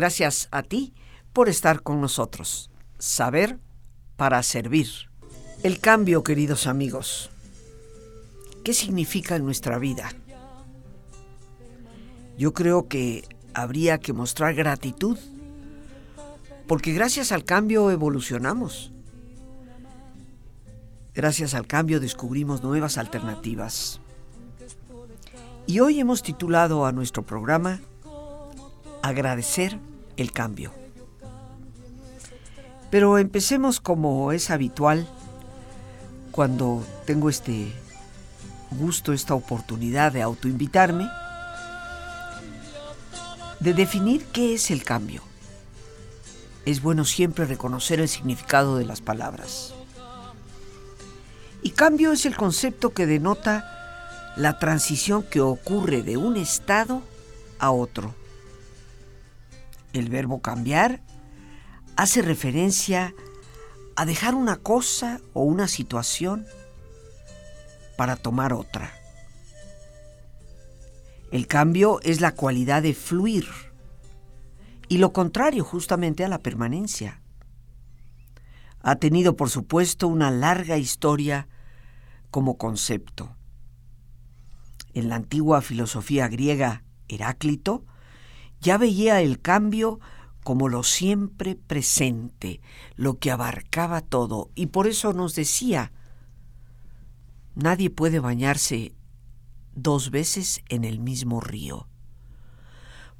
Gracias a ti por estar con nosotros. Saber para servir. El cambio, queridos amigos. ¿Qué significa en nuestra vida? Yo creo que habría que mostrar gratitud, porque gracias al cambio evolucionamos. Gracias al cambio descubrimos nuevas alternativas. Y hoy hemos titulado a nuestro programa Agradecer el cambio. Pero empecemos como es habitual cuando tengo este gusto, esta oportunidad de autoinvitarme, de definir qué es el cambio. Es bueno siempre reconocer el significado de las palabras. Y cambio es el concepto que denota la transición que ocurre de un estado a otro. El verbo cambiar hace referencia a dejar una cosa o una situación para tomar otra. El cambio es la cualidad de fluir y lo contrario justamente a la permanencia. Ha tenido, por supuesto, una larga historia como concepto. En la antigua filosofía griega, Heráclito ya veía el cambio como lo siempre presente, lo que abarcaba todo, y por eso nos decía, nadie puede bañarse dos veces en el mismo río,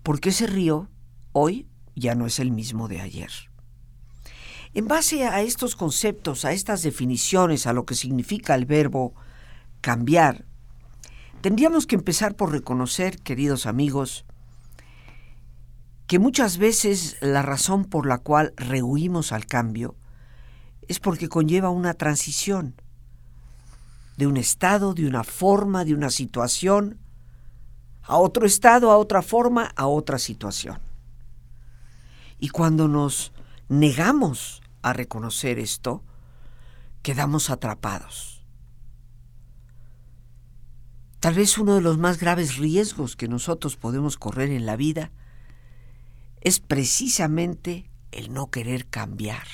porque ese río hoy ya no es el mismo de ayer. En base a estos conceptos, a estas definiciones, a lo que significa el verbo cambiar, tendríamos que empezar por reconocer, queridos amigos, que muchas veces la razón por la cual rehuimos al cambio es porque conlleva una transición de un estado, de una forma, de una situación, a otro estado, a otra forma, a otra situación. Y cuando nos negamos a reconocer esto, quedamos atrapados. Tal vez uno de los más graves riesgos que nosotros podemos correr en la vida es precisamente el no querer cambiar.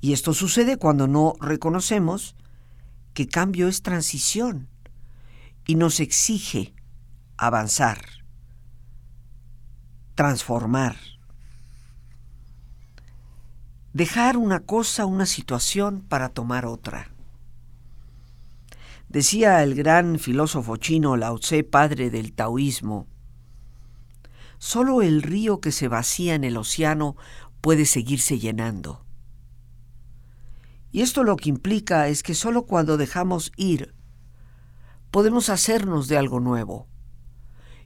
Y esto sucede cuando no reconocemos que cambio es transición y nos exige avanzar, transformar, dejar una cosa, una situación para tomar otra. Decía el gran filósofo chino Lao Tse, padre del taoísmo, Solo el río que se vacía en el océano puede seguirse llenando. Y esto lo que implica es que solo cuando dejamos ir podemos hacernos de algo nuevo.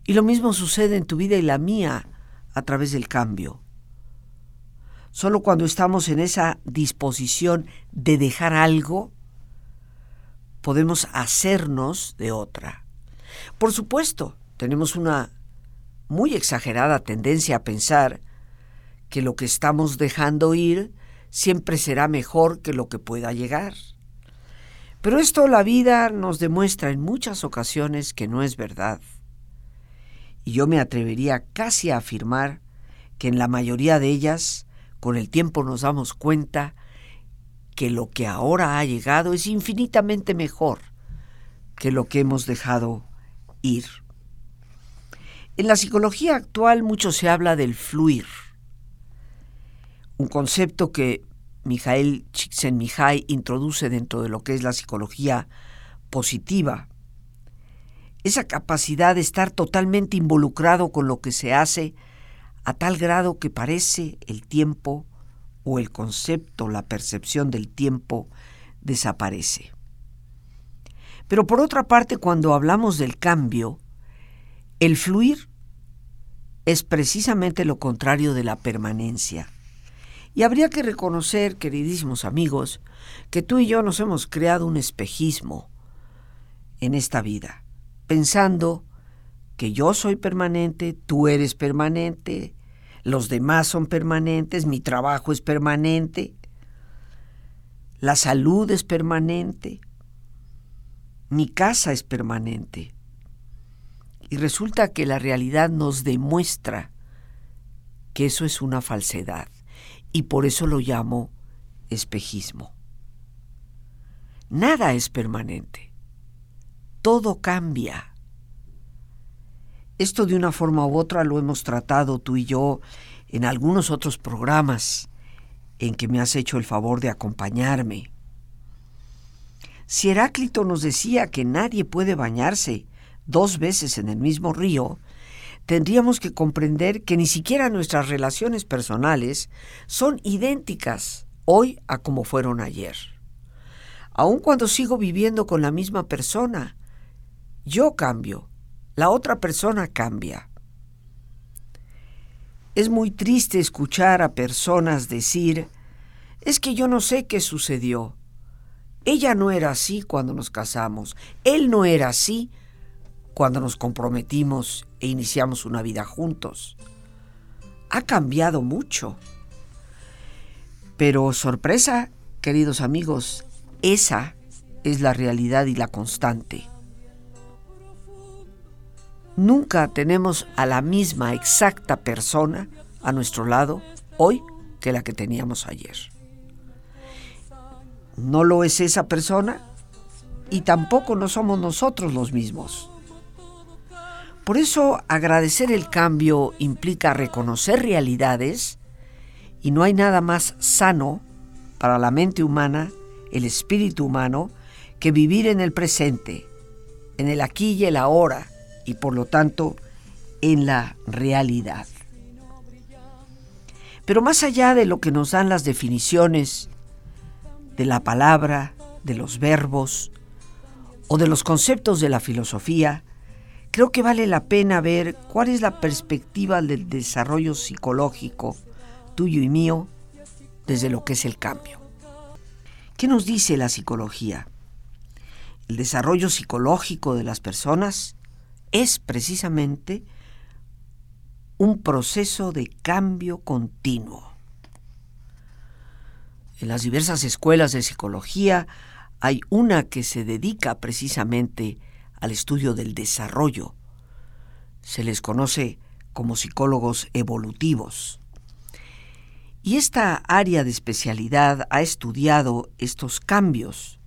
Y lo mismo sucede en tu vida y la mía a través del cambio. Solo cuando estamos en esa disposición de dejar algo, podemos hacernos de otra. Por supuesto, tenemos una muy exagerada tendencia a pensar que lo que estamos dejando ir siempre será mejor que lo que pueda llegar. Pero esto la vida nos demuestra en muchas ocasiones que no es verdad. Y yo me atrevería casi a afirmar que en la mayoría de ellas, con el tiempo nos damos cuenta que lo que ahora ha llegado es infinitamente mejor que lo que hemos dejado ir. En la psicología actual mucho se habla del fluir, un concepto que Mijael Csikszentmihalyi introduce dentro de lo que es la psicología positiva. Esa capacidad de estar totalmente involucrado con lo que se hace a tal grado que parece el tiempo o el concepto, la percepción del tiempo desaparece. Pero por otra parte, cuando hablamos del cambio, el fluir es precisamente lo contrario de la permanencia. Y habría que reconocer, queridísimos amigos, que tú y yo nos hemos creado un espejismo en esta vida, pensando que yo soy permanente, tú eres permanente, los demás son permanentes, mi trabajo es permanente, la salud es permanente, mi casa es permanente. Y resulta que la realidad nos demuestra que eso es una falsedad y por eso lo llamo espejismo. Nada es permanente. Todo cambia. Esto de una forma u otra lo hemos tratado tú y yo en algunos otros programas en que me has hecho el favor de acompañarme. Si Heráclito nos decía que nadie puede bañarse dos veces en el mismo río, tendríamos que comprender que ni siquiera nuestras relaciones personales son idénticas hoy a como fueron ayer. Aun cuando sigo viviendo con la misma persona, yo cambio, la otra persona cambia. Es muy triste escuchar a personas decir, es que yo no sé qué sucedió. Ella no era así cuando nos casamos, él no era así cuando nos comprometimos e iniciamos una vida juntos. Ha cambiado mucho. Pero sorpresa, queridos amigos, esa es la realidad y la constante. Nunca tenemos a la misma exacta persona a nuestro lado hoy que la que teníamos ayer. No lo es esa persona y tampoco no somos nosotros los mismos. Por eso agradecer el cambio implica reconocer realidades y no hay nada más sano para la mente humana, el espíritu humano, que vivir en el presente, en el aquí y el ahora y por lo tanto en la realidad. Pero más allá de lo que nos dan las definiciones de la palabra, de los verbos o de los conceptos de la filosofía, creo que vale la pena ver cuál es la perspectiva del desarrollo psicológico tuyo y mío desde lo que es el cambio. ¿Qué nos dice la psicología? El desarrollo psicológico de las personas es precisamente un proceso de cambio continuo. En las diversas escuelas de psicología hay una que se dedica precisamente al estudio del desarrollo. Se les conoce como psicólogos evolutivos. Y esta área de especialidad ha estudiado estos cambios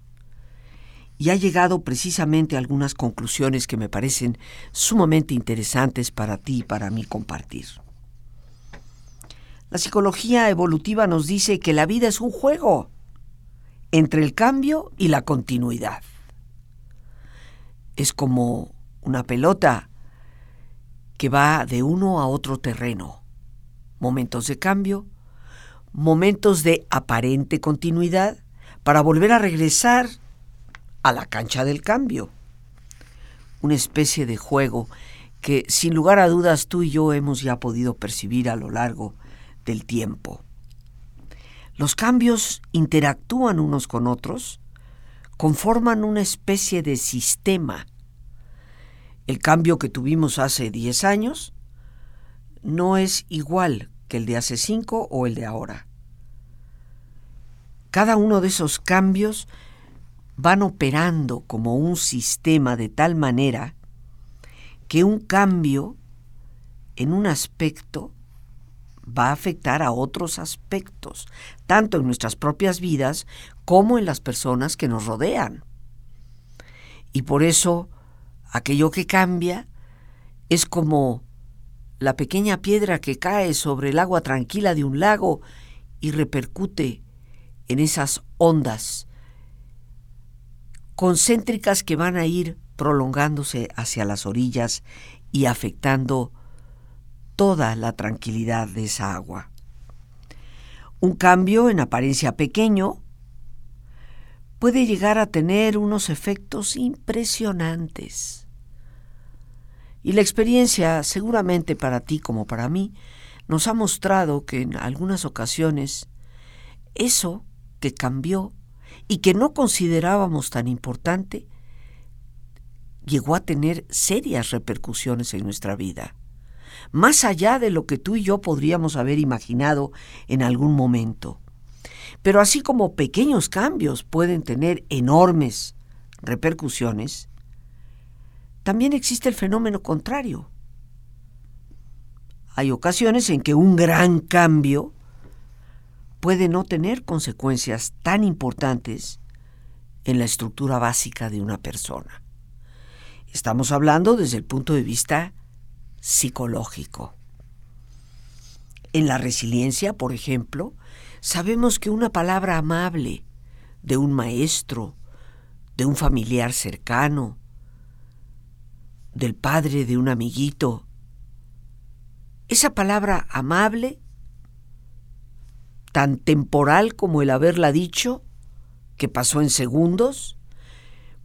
y ha llegado precisamente a algunas conclusiones que me parecen sumamente interesantes para ti y para mí compartir. La psicología evolutiva nos dice que la vida es un juego entre el cambio y la continuidad es como una pelota que va de uno a otro terreno. Momentos de cambio, momentos de aparente continuidad para volver a regresar a la cancha del cambio. Una especie de juego que sin lugar a dudas tú y yo hemos ya podido percibir a lo largo del tiempo. Los cambios interactúan unos con otros conforman una especie de sistema. El cambio que tuvimos hace 10 años no es igual que el de hace 5 o el de ahora. Cada uno de esos cambios van operando como un sistema de tal manera que un cambio en un aspecto va a afectar a otros aspectos, tanto en nuestras propias vidas como en las personas que nos rodean. Y por eso aquello que cambia es como la pequeña piedra que cae sobre el agua tranquila de un lago y repercute en esas ondas concéntricas que van a ir prolongándose hacia las orillas y afectando toda la tranquilidad de esa agua. Un cambio en apariencia pequeño puede llegar a tener unos efectos impresionantes. Y la experiencia, seguramente para ti como para mí, nos ha mostrado que en algunas ocasiones eso que cambió y que no considerábamos tan importante, llegó a tener serias repercusiones en nuestra vida más allá de lo que tú y yo podríamos haber imaginado en algún momento. Pero así como pequeños cambios pueden tener enormes repercusiones, también existe el fenómeno contrario. hay ocasiones en que un gran cambio puede no tener consecuencias tan importantes en la estructura básica de una persona. Estamos hablando desde el punto de vista psicológico. En la resiliencia, por ejemplo, sabemos que una palabra amable de un maestro, de un familiar cercano, del padre de un amiguito, esa palabra amable, tan temporal como el haberla dicho, que pasó en segundos,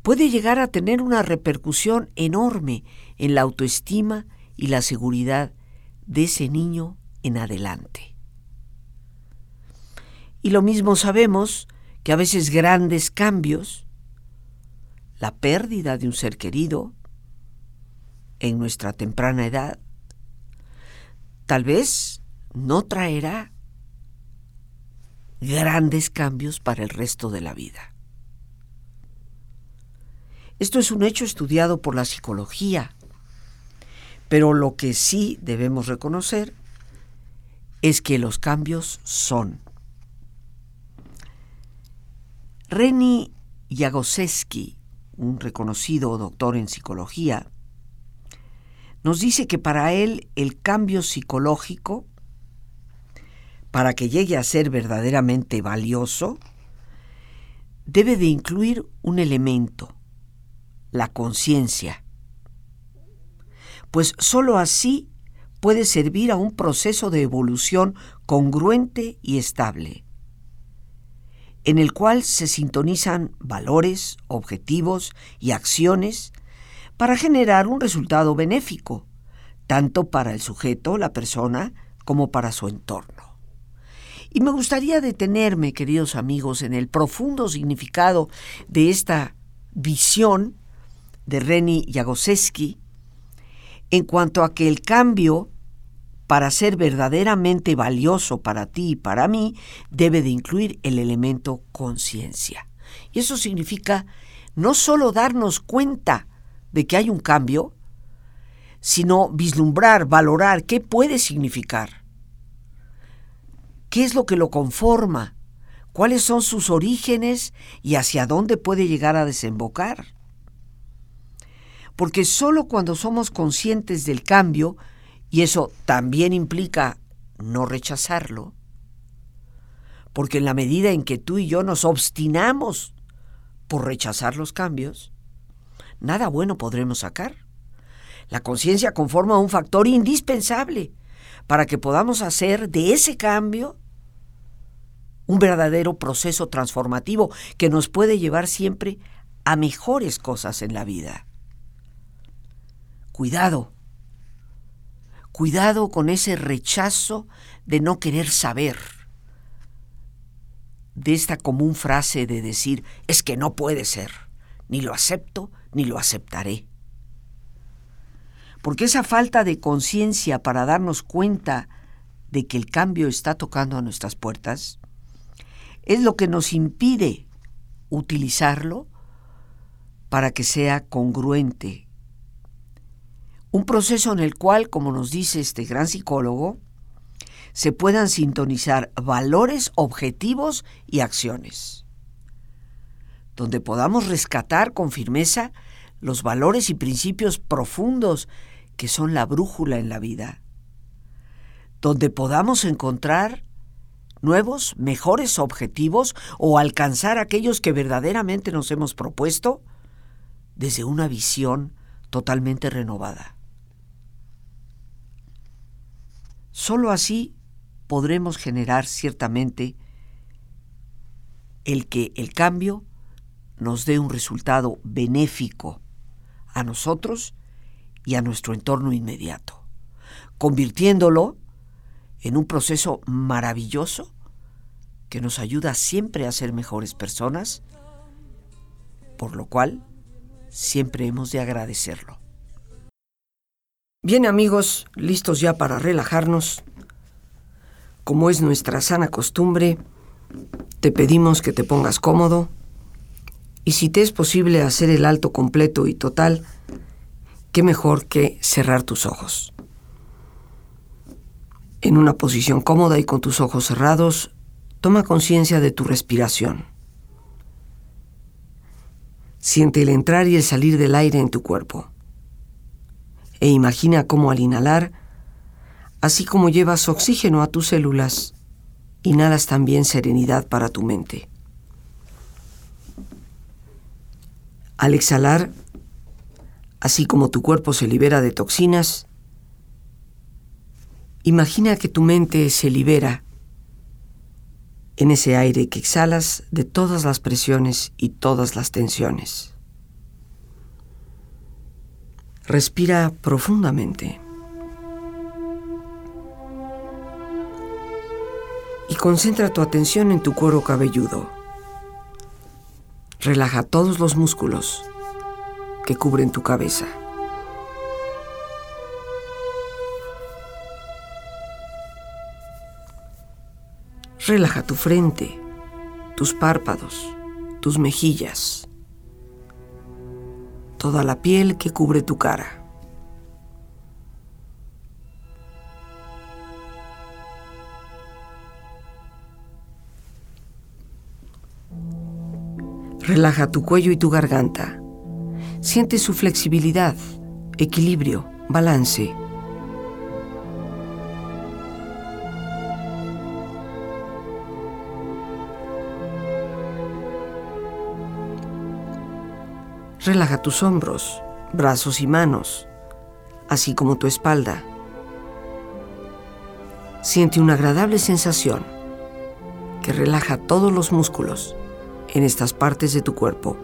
puede llegar a tener una repercusión enorme en la autoestima y la seguridad de ese niño en adelante. Y lo mismo sabemos que a veces grandes cambios, la pérdida de un ser querido en nuestra temprana edad, tal vez no traerá grandes cambios para el resto de la vida. Esto es un hecho estudiado por la psicología, pero lo que sí debemos reconocer es que los cambios son. Reni Jagoseski, un reconocido doctor en psicología, nos dice que para él el cambio psicológico, para que llegue a ser verdaderamente valioso, debe de incluir un elemento, la conciencia, pues sólo así puede servir a un proceso de evolución congruente y estable, en el cual se sintonizan valores, objetivos y acciones para generar un resultado benéfico, tanto para el sujeto, la persona, como para su entorno. Y me gustaría detenerme, queridos amigos, en el profundo significado de esta visión de Reni Jagoseski en cuanto a que el cambio, para ser verdaderamente valioso para ti y para mí, debe de incluir el elemento conciencia. Y eso significa no solo darnos cuenta de que hay un cambio, sino vislumbrar, valorar qué puede significar, qué es lo que lo conforma, cuáles son sus orígenes y hacia dónde puede llegar a desembocar. Porque solo cuando somos conscientes del cambio, y eso también implica no rechazarlo, porque en la medida en que tú y yo nos obstinamos por rechazar los cambios, nada bueno podremos sacar. La conciencia conforma un factor indispensable para que podamos hacer de ese cambio un verdadero proceso transformativo que nos puede llevar siempre a mejores cosas en la vida. Cuidado, cuidado con ese rechazo de no querer saber, de esta común frase de decir, es que no puede ser, ni lo acepto, ni lo aceptaré. Porque esa falta de conciencia para darnos cuenta de que el cambio está tocando a nuestras puertas es lo que nos impide utilizarlo para que sea congruente. Un proceso en el cual, como nos dice este gran psicólogo, se puedan sintonizar valores, objetivos y acciones donde podamos rescatar con firmeza los valores y principios profundos que son la brújula en la vida, donde podamos encontrar nuevos, mejores objetivos o alcanzar aquellos que verdaderamente nos hemos propuesto desde una visión totalmente renovada. Solo así podremos generar ciertamente el que el cambio nos dé un resultado benéfico a nosotros y a nuestro entorno inmediato, convirtiéndolo en un proceso maravilloso que nos ayuda siempre a ser mejores personas, por lo cual siempre hemos de agradecerlo. Bien amigos, listos ya para relajarnos. Como es nuestra sana costumbre, te pedimos que te pongas cómodo, y si te es posible hacer el alto completo y total, qué mejor que cerrar tus ojos. En una posición cómoda y con tus ojos cerrados, toma conciencia de tu respiración. Siente el entrar y el salir del aire en tu cuerpo. E imagina cómo al inhalar, así como llevas oxígeno a tus células, inhalas también serenidad para tu mente. Al exhalar, así como tu cuerpo se libera de toxinas, imagina que tu mente se libera en ese aire que exhalas de todas las presiones y todas las tensiones. Respira profundamente. Y concentra tu atención en tu cuero cabelludo. Relaja todos los músculos que cubren tu cabeza. Relaja tu frente, tus párpados, tus mejillas, toda la piel que cubre tu cara. Relaja tu cuello y tu garganta. Siente su flexibilidad, equilibrio, balance. Relaja tus hombros, brazos y manos, así como tu espalda. Siente una agradable sensación que relaja todos los músculos en estas partes de tu cuerpo.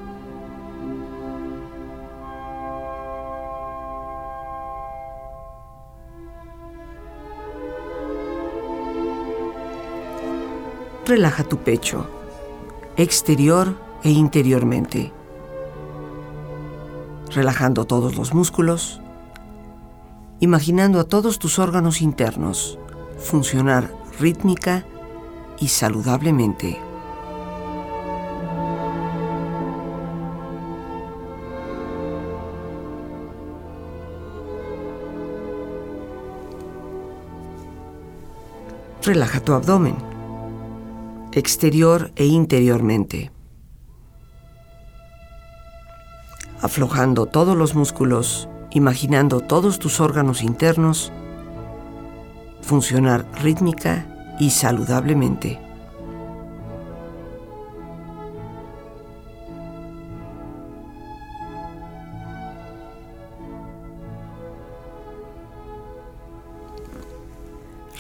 Relaja tu pecho, exterior e interiormente relajando todos los músculos, imaginando a todos tus órganos internos funcionar rítmica y saludablemente. Relaja tu abdomen, exterior e interiormente. Aflojando todos los músculos, imaginando todos tus órganos internos funcionar rítmica y saludablemente.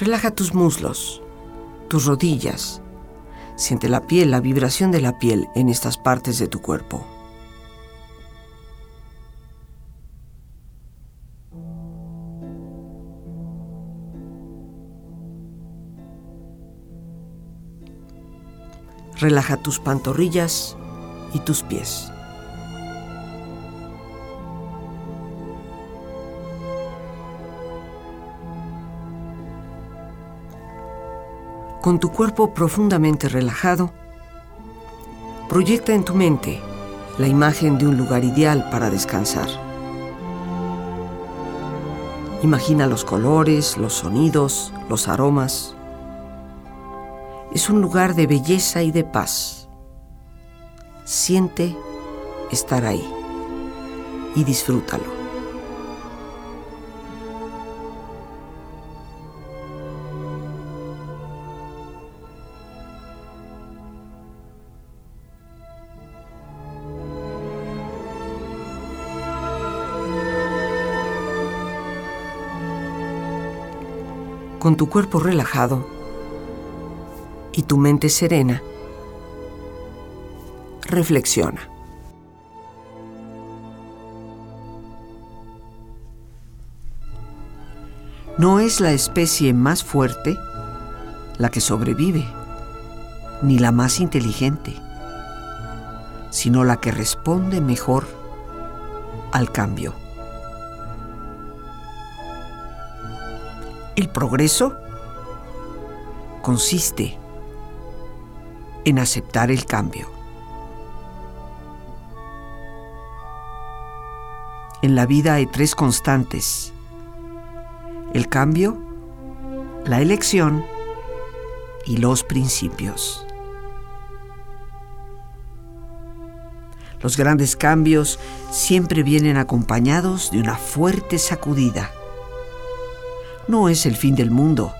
Relaja tus muslos, tus rodillas. Siente la piel, la vibración de la piel en estas partes de tu cuerpo. Relaja tus pantorrillas y tus pies. Con tu cuerpo profundamente relajado, proyecta en tu mente la imagen de un lugar ideal para descansar. Imagina los colores, los sonidos, los aromas, es un lugar de belleza y de paz. Siente estar ahí y disfrútalo. Con tu cuerpo relajado, y tu mente serena, reflexiona. No es la especie más fuerte la que sobrevive, ni la más inteligente, sino la que responde mejor al cambio. El progreso consiste en aceptar el cambio. En la vida hay tres constantes. El cambio, la elección y los principios. Los grandes cambios siempre vienen acompañados de una fuerte sacudida. No es el fin del mundo,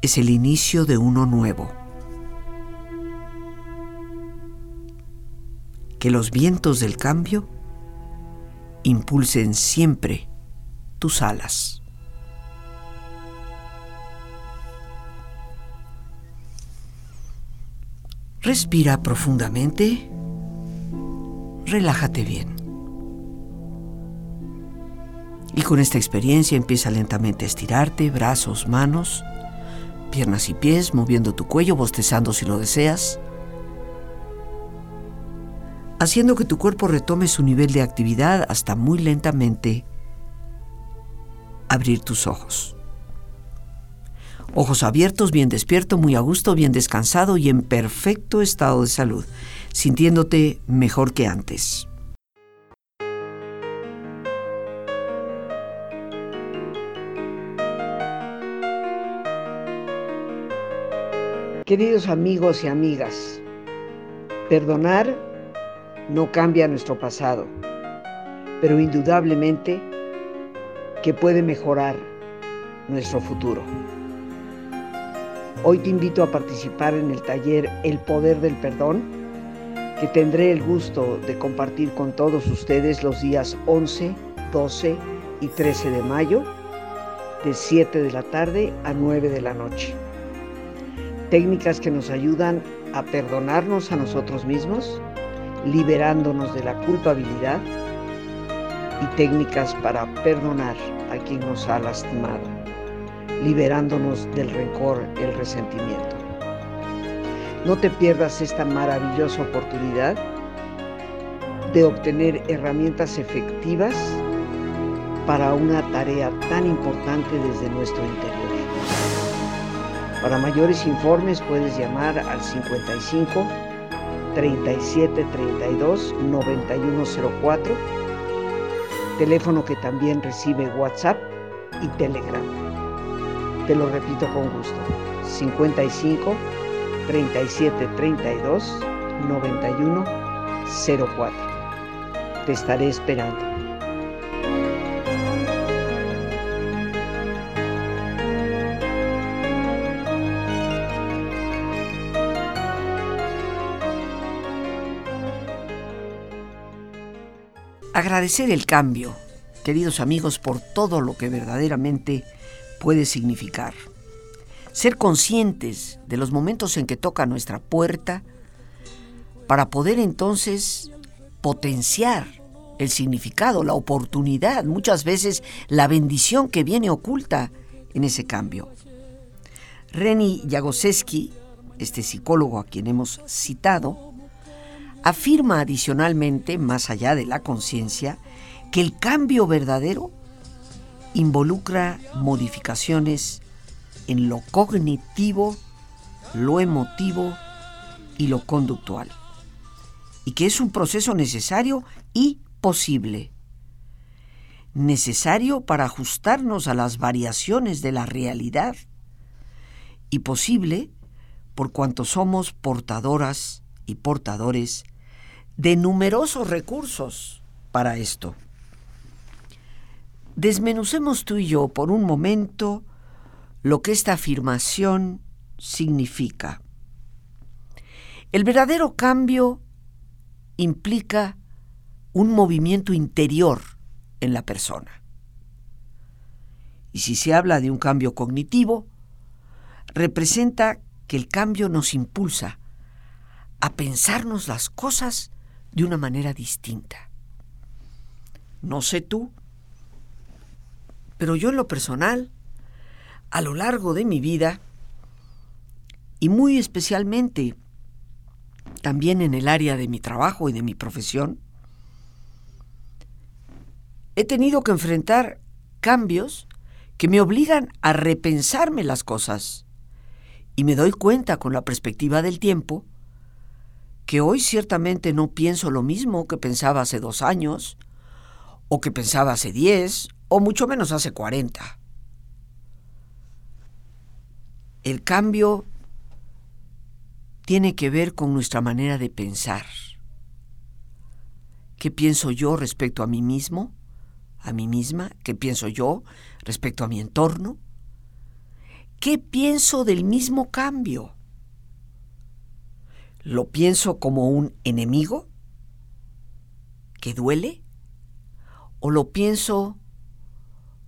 es el inicio de uno nuevo. Que los vientos del cambio impulsen siempre tus alas. Respira profundamente, relájate bien. Y con esta experiencia empieza lentamente a estirarte, brazos, manos, piernas y pies, moviendo tu cuello, bostezando si lo deseas, haciendo que tu cuerpo retome su nivel de actividad hasta muy lentamente abrir tus ojos. Ojos abiertos, bien despierto, muy a gusto, bien descansado y en perfecto estado de salud, sintiéndote mejor que antes. Queridos amigos y amigas, perdonar no cambia nuestro pasado, pero indudablemente que puede mejorar nuestro futuro. Hoy te invito a participar en el taller El Poder del Perdón, que tendré el gusto de compartir con todos ustedes los días 11, 12 y 13 de mayo, de 7 de la tarde a 9 de la noche. Técnicas que nos ayudan a perdonarnos a nosotros mismos, liberándonos de la culpabilidad y técnicas para perdonar a quien nos ha lastimado liberándonos del rencor, el resentimiento. No te pierdas esta maravillosa oportunidad de obtener herramientas efectivas para una tarea tan importante desde nuestro interior. Para mayores informes puedes llamar al 55 37 32 9104, teléfono que también recibe WhatsApp y Telegram. Te lo repito con gusto. 55 37 32 91 04. Te estaré esperando. Agradecer el cambio, queridos amigos, por todo lo que verdaderamente puede significar. Ser conscientes de los momentos en que toca nuestra puerta para poder entonces potenciar el significado, la oportunidad, muchas veces la bendición que viene oculta en ese cambio. Reni Jagoseski, este psicólogo a quien hemos citado, afirma adicionalmente, más allá de la conciencia, que el cambio verdadero involucra modificaciones en lo cognitivo, lo emotivo y lo conductual, y que es un proceso necesario y posible. Necesario para ajustarnos a las variaciones de la realidad y posible por cuanto somos portadoras y portadores de numerosos recursos para esto. Desmenucemos tú y yo por un momento lo que esta afirmación significa. El verdadero cambio implica un movimiento interior en la persona. Y si se habla de un cambio cognitivo, representa que el cambio nos impulsa a pensarnos las cosas de una manera distinta. No sé tú, pero yo en lo personal, a lo largo de mi vida, y muy especialmente también en el área de mi trabajo y de mi profesión, he tenido que enfrentar cambios que me obligan a repensarme las cosas. Y me doy cuenta con la perspectiva del tiempo que hoy ciertamente no pienso lo mismo que pensaba hace dos años, o que pensaba hace diez, o mucho menos hace 40. El cambio tiene que ver con nuestra manera de pensar. ¿Qué pienso yo respecto a mí mismo, a mí misma? ¿Qué pienso yo respecto a mi entorno? ¿Qué pienso del mismo cambio? ¿Lo pienso como un enemigo que duele? ¿O lo pienso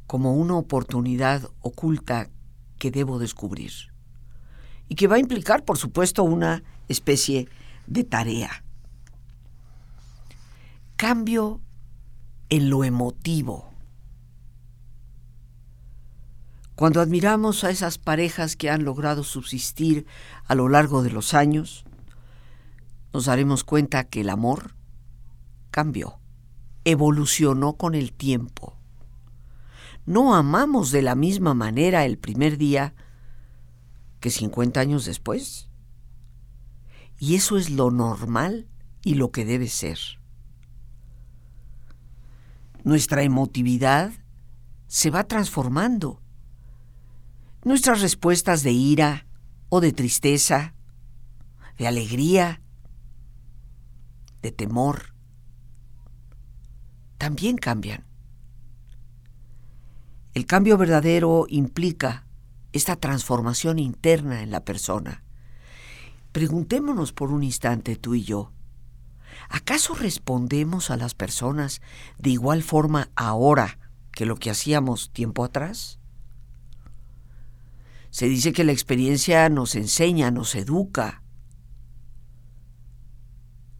como una oportunidad oculta que debo descubrir? Y que va a implicar, por supuesto, una especie de tarea. Cambio en lo emotivo. Cuando admiramos a esas parejas que han logrado subsistir a lo largo de los años, nos daremos cuenta que el amor cambió, evolucionó con el tiempo. No amamos de la misma manera el primer día que 50 años después. Y eso es lo normal y lo que debe ser. Nuestra emotividad se va transformando. Nuestras respuestas de ira o de tristeza, de alegría, de temor, también cambian. El cambio verdadero implica esta transformación interna en la persona. Preguntémonos por un instante tú y yo, ¿acaso respondemos a las personas de igual forma ahora que lo que hacíamos tiempo atrás? Se dice que la experiencia nos enseña, nos educa,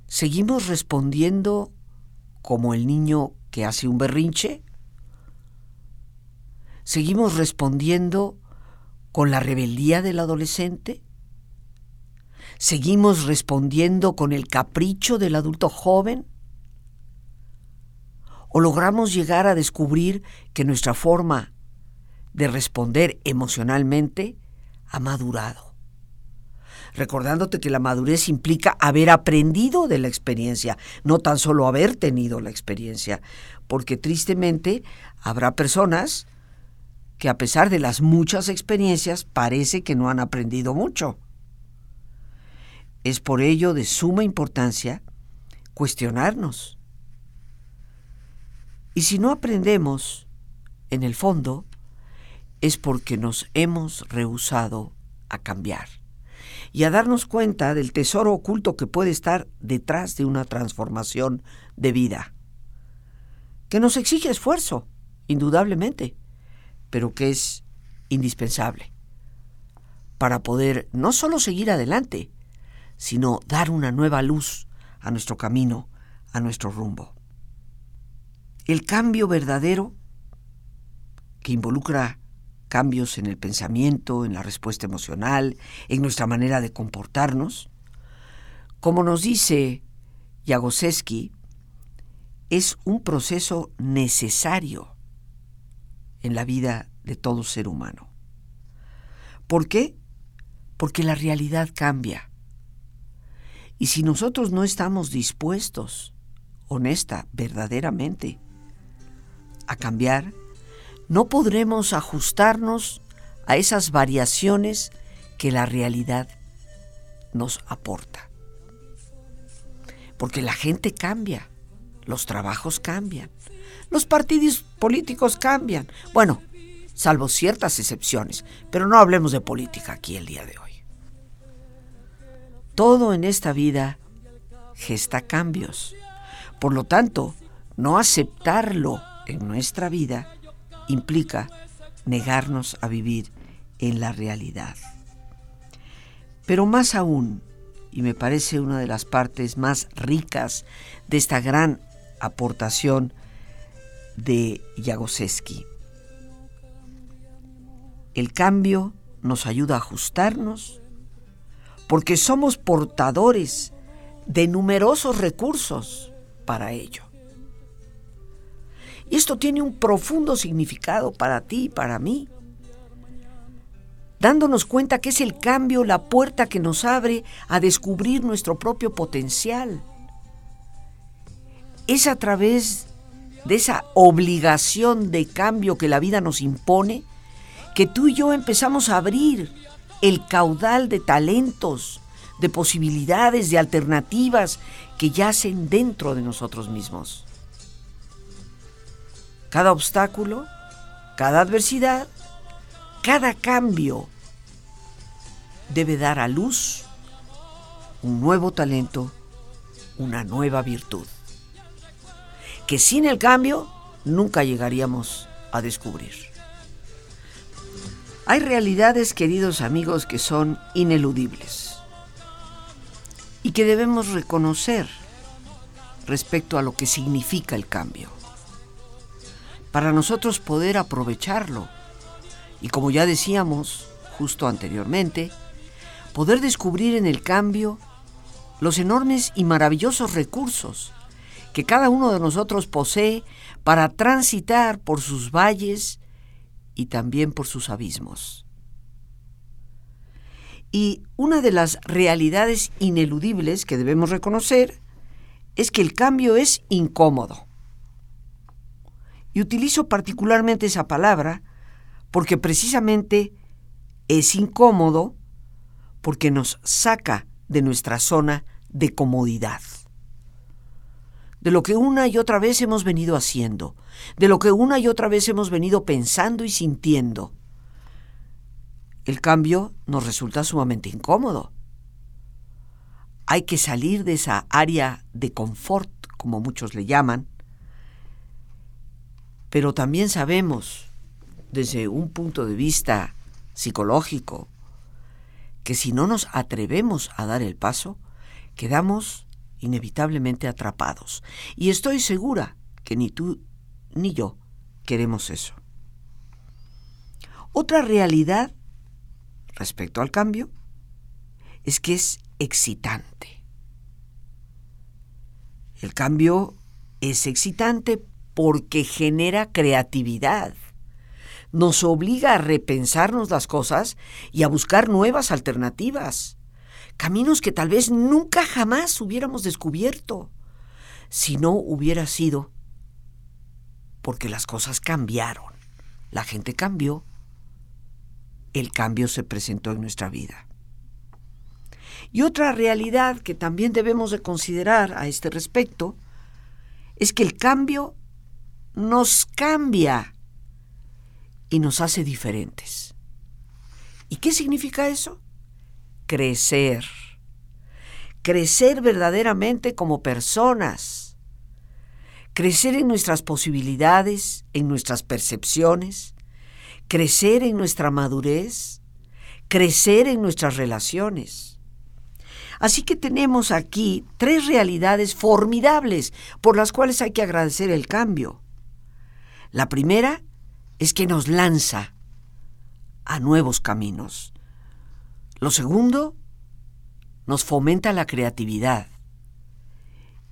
¿Seguimos respondiendo como el niño que hace un berrinche? ¿Seguimos respondiendo con la rebeldía del adolescente? ¿Seguimos respondiendo con el capricho del adulto joven? ¿O logramos llegar a descubrir que nuestra forma de responder emocionalmente ha madurado? Recordándote que la madurez implica haber aprendido de la experiencia, no tan solo haber tenido la experiencia, porque tristemente habrá personas que a pesar de las muchas experiencias parece que no han aprendido mucho. Es por ello de suma importancia cuestionarnos. Y si no aprendemos, en el fondo, es porque nos hemos rehusado a cambiar y a darnos cuenta del tesoro oculto que puede estar detrás de una transformación de vida, que nos exige esfuerzo, indudablemente, pero que es indispensable para poder no solo seguir adelante, sino dar una nueva luz a nuestro camino, a nuestro rumbo. El cambio verdadero que involucra cambios en el pensamiento, en la respuesta emocional, en nuestra manera de comportarnos. Como nos dice Jagoseski, es un proceso necesario en la vida de todo ser humano. ¿Por qué? Porque la realidad cambia. Y si nosotros no estamos dispuestos, honesta, verdaderamente, a cambiar, no podremos ajustarnos a esas variaciones que la realidad nos aporta. Porque la gente cambia, los trabajos cambian, los partidos políticos cambian. Bueno, salvo ciertas excepciones, pero no hablemos de política aquí el día de hoy. Todo en esta vida gesta cambios. Por lo tanto, no aceptarlo en nuestra vida implica negarnos a vivir en la realidad. Pero más aún, y me parece una de las partes más ricas de esta gran aportación de Jagoseski, el cambio nos ayuda a ajustarnos porque somos portadores de numerosos recursos para ello. Y esto tiene un profundo significado para ti y para mí. Dándonos cuenta que es el cambio la puerta que nos abre a descubrir nuestro propio potencial. Es a través de esa obligación de cambio que la vida nos impone que tú y yo empezamos a abrir el caudal de talentos, de posibilidades, de alternativas que yacen dentro de nosotros mismos. Cada obstáculo, cada adversidad, cada cambio debe dar a luz un nuevo talento, una nueva virtud, que sin el cambio nunca llegaríamos a descubrir. Hay realidades, queridos amigos, que son ineludibles y que debemos reconocer respecto a lo que significa el cambio. Para nosotros poder aprovecharlo y como ya decíamos justo anteriormente, poder descubrir en el cambio los enormes y maravillosos recursos que cada uno de nosotros posee para transitar por sus valles y también por sus abismos. Y una de las realidades ineludibles que debemos reconocer es que el cambio es incómodo. Y utilizo particularmente esa palabra porque precisamente es incómodo porque nos saca de nuestra zona de comodidad. De lo que una y otra vez hemos venido haciendo, de lo que una y otra vez hemos venido pensando y sintiendo. El cambio nos resulta sumamente incómodo. Hay que salir de esa área de confort, como muchos le llaman, pero también sabemos, desde un punto de vista psicológico, que si no nos atrevemos a dar el paso, quedamos inevitablemente atrapados. Y estoy segura que ni tú ni yo queremos eso. Otra realidad respecto al cambio es que es excitante. El cambio es excitante porque genera creatividad. Nos obliga a repensarnos las cosas y a buscar nuevas alternativas, caminos que tal vez nunca jamás hubiéramos descubierto si no hubiera sido porque las cosas cambiaron, la gente cambió, el cambio se presentó en nuestra vida. Y otra realidad que también debemos de considerar a este respecto es que el cambio nos cambia y nos hace diferentes. ¿Y qué significa eso? Crecer. Crecer verdaderamente como personas. Crecer en nuestras posibilidades, en nuestras percepciones. Crecer en nuestra madurez. Crecer en nuestras relaciones. Así que tenemos aquí tres realidades formidables por las cuales hay que agradecer el cambio. La primera es que nos lanza a nuevos caminos. Lo segundo, nos fomenta la creatividad.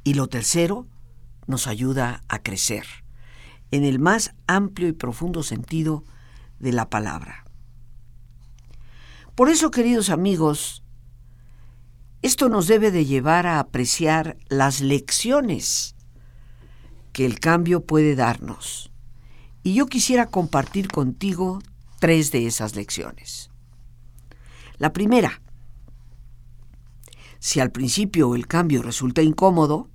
Y lo tercero, nos ayuda a crecer, en el más amplio y profundo sentido de la palabra. Por eso, queridos amigos, esto nos debe de llevar a apreciar las lecciones que el cambio puede darnos y yo quisiera compartir contigo tres de esas lecciones. La primera, si al principio el cambio resulta incómodo,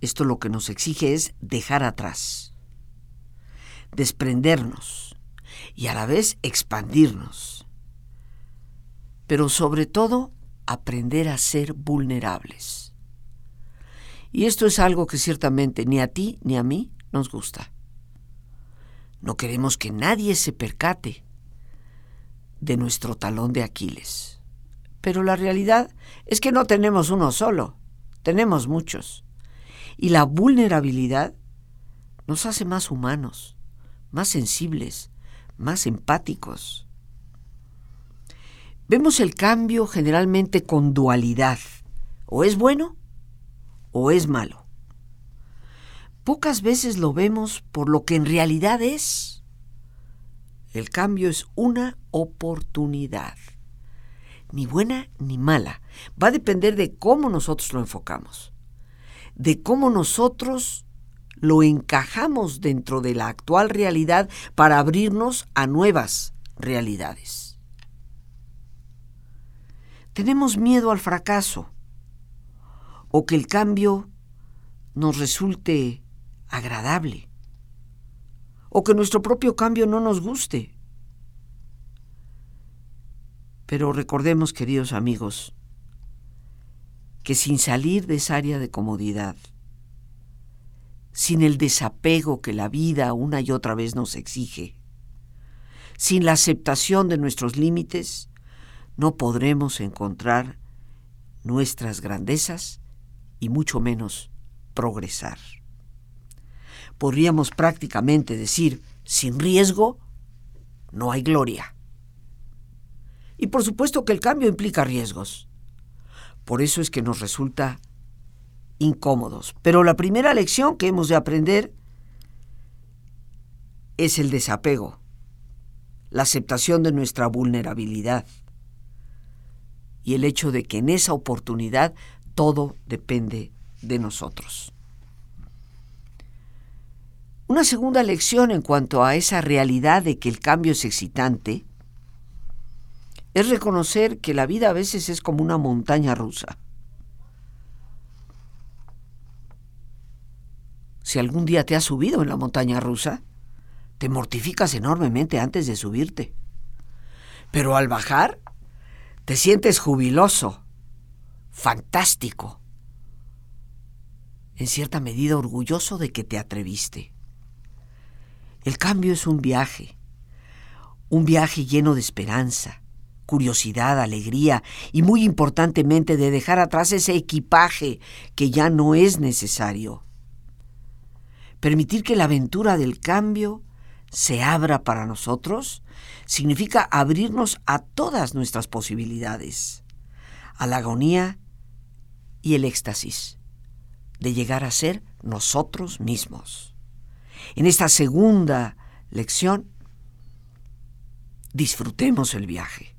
esto lo que nos exige es dejar atrás, desprendernos y a la vez expandirnos, pero sobre todo aprender a ser vulnerables. Y esto es algo que ciertamente ni a ti ni a mí nos gusta. No queremos que nadie se percate de nuestro talón de Aquiles. Pero la realidad es que no tenemos uno solo, tenemos muchos. Y la vulnerabilidad nos hace más humanos, más sensibles, más empáticos. Vemos el cambio generalmente con dualidad. O es bueno o es malo pocas veces lo vemos por lo que en realidad es. El cambio es una oportunidad. Ni buena ni mala. Va a depender de cómo nosotros lo enfocamos. De cómo nosotros lo encajamos dentro de la actual realidad para abrirnos a nuevas realidades. tenemos miedo al fracaso o que el cambio nos resulte agradable o que nuestro propio cambio no nos guste. Pero recordemos, queridos amigos, que sin salir de esa área de comodidad, sin el desapego que la vida una y otra vez nos exige, sin la aceptación de nuestros límites, no podremos encontrar nuestras grandezas y mucho menos progresar. Podríamos prácticamente decir, sin riesgo, no hay gloria. Y por supuesto que el cambio implica riesgos. Por eso es que nos resulta incómodos. Pero la primera lección que hemos de aprender es el desapego, la aceptación de nuestra vulnerabilidad y el hecho de que en esa oportunidad todo depende de nosotros. Una segunda lección en cuanto a esa realidad de que el cambio es excitante es reconocer que la vida a veces es como una montaña rusa. Si algún día te has subido en la montaña rusa, te mortificas enormemente antes de subirte. Pero al bajar, te sientes jubiloso, fantástico, en cierta medida orgulloso de que te atreviste. El cambio es un viaje, un viaje lleno de esperanza, curiosidad, alegría y muy importantemente de dejar atrás ese equipaje que ya no es necesario. Permitir que la aventura del cambio se abra para nosotros significa abrirnos a todas nuestras posibilidades, a la agonía y el éxtasis de llegar a ser nosotros mismos. En esta segunda lección, disfrutemos el viaje.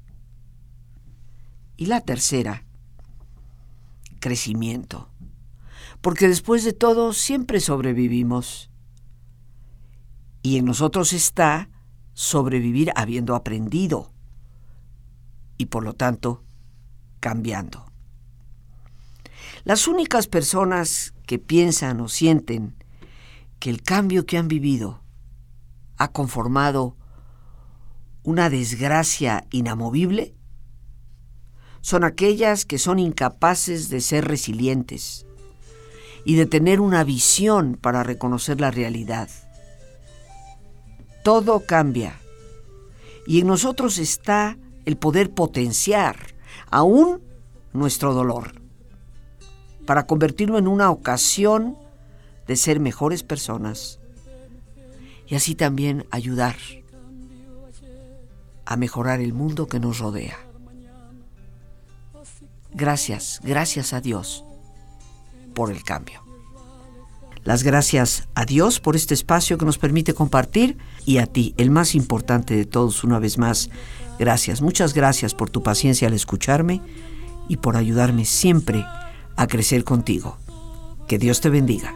Y la tercera, crecimiento. Porque después de todo siempre sobrevivimos. Y en nosotros está sobrevivir habiendo aprendido y por lo tanto cambiando. Las únicas personas que piensan o sienten que el cambio que han vivido ha conformado una desgracia inamovible son aquellas que son incapaces de ser resilientes y de tener una visión para reconocer la realidad. Todo cambia y en nosotros está el poder potenciar aún nuestro dolor para convertirlo en una ocasión de ser mejores personas y así también ayudar a mejorar el mundo que nos rodea. Gracias, gracias a Dios por el cambio. Las gracias a Dios por este espacio que nos permite compartir y a ti, el más importante de todos, una vez más, gracias. Muchas gracias por tu paciencia al escucharme y por ayudarme siempre a crecer contigo. Que Dios te bendiga.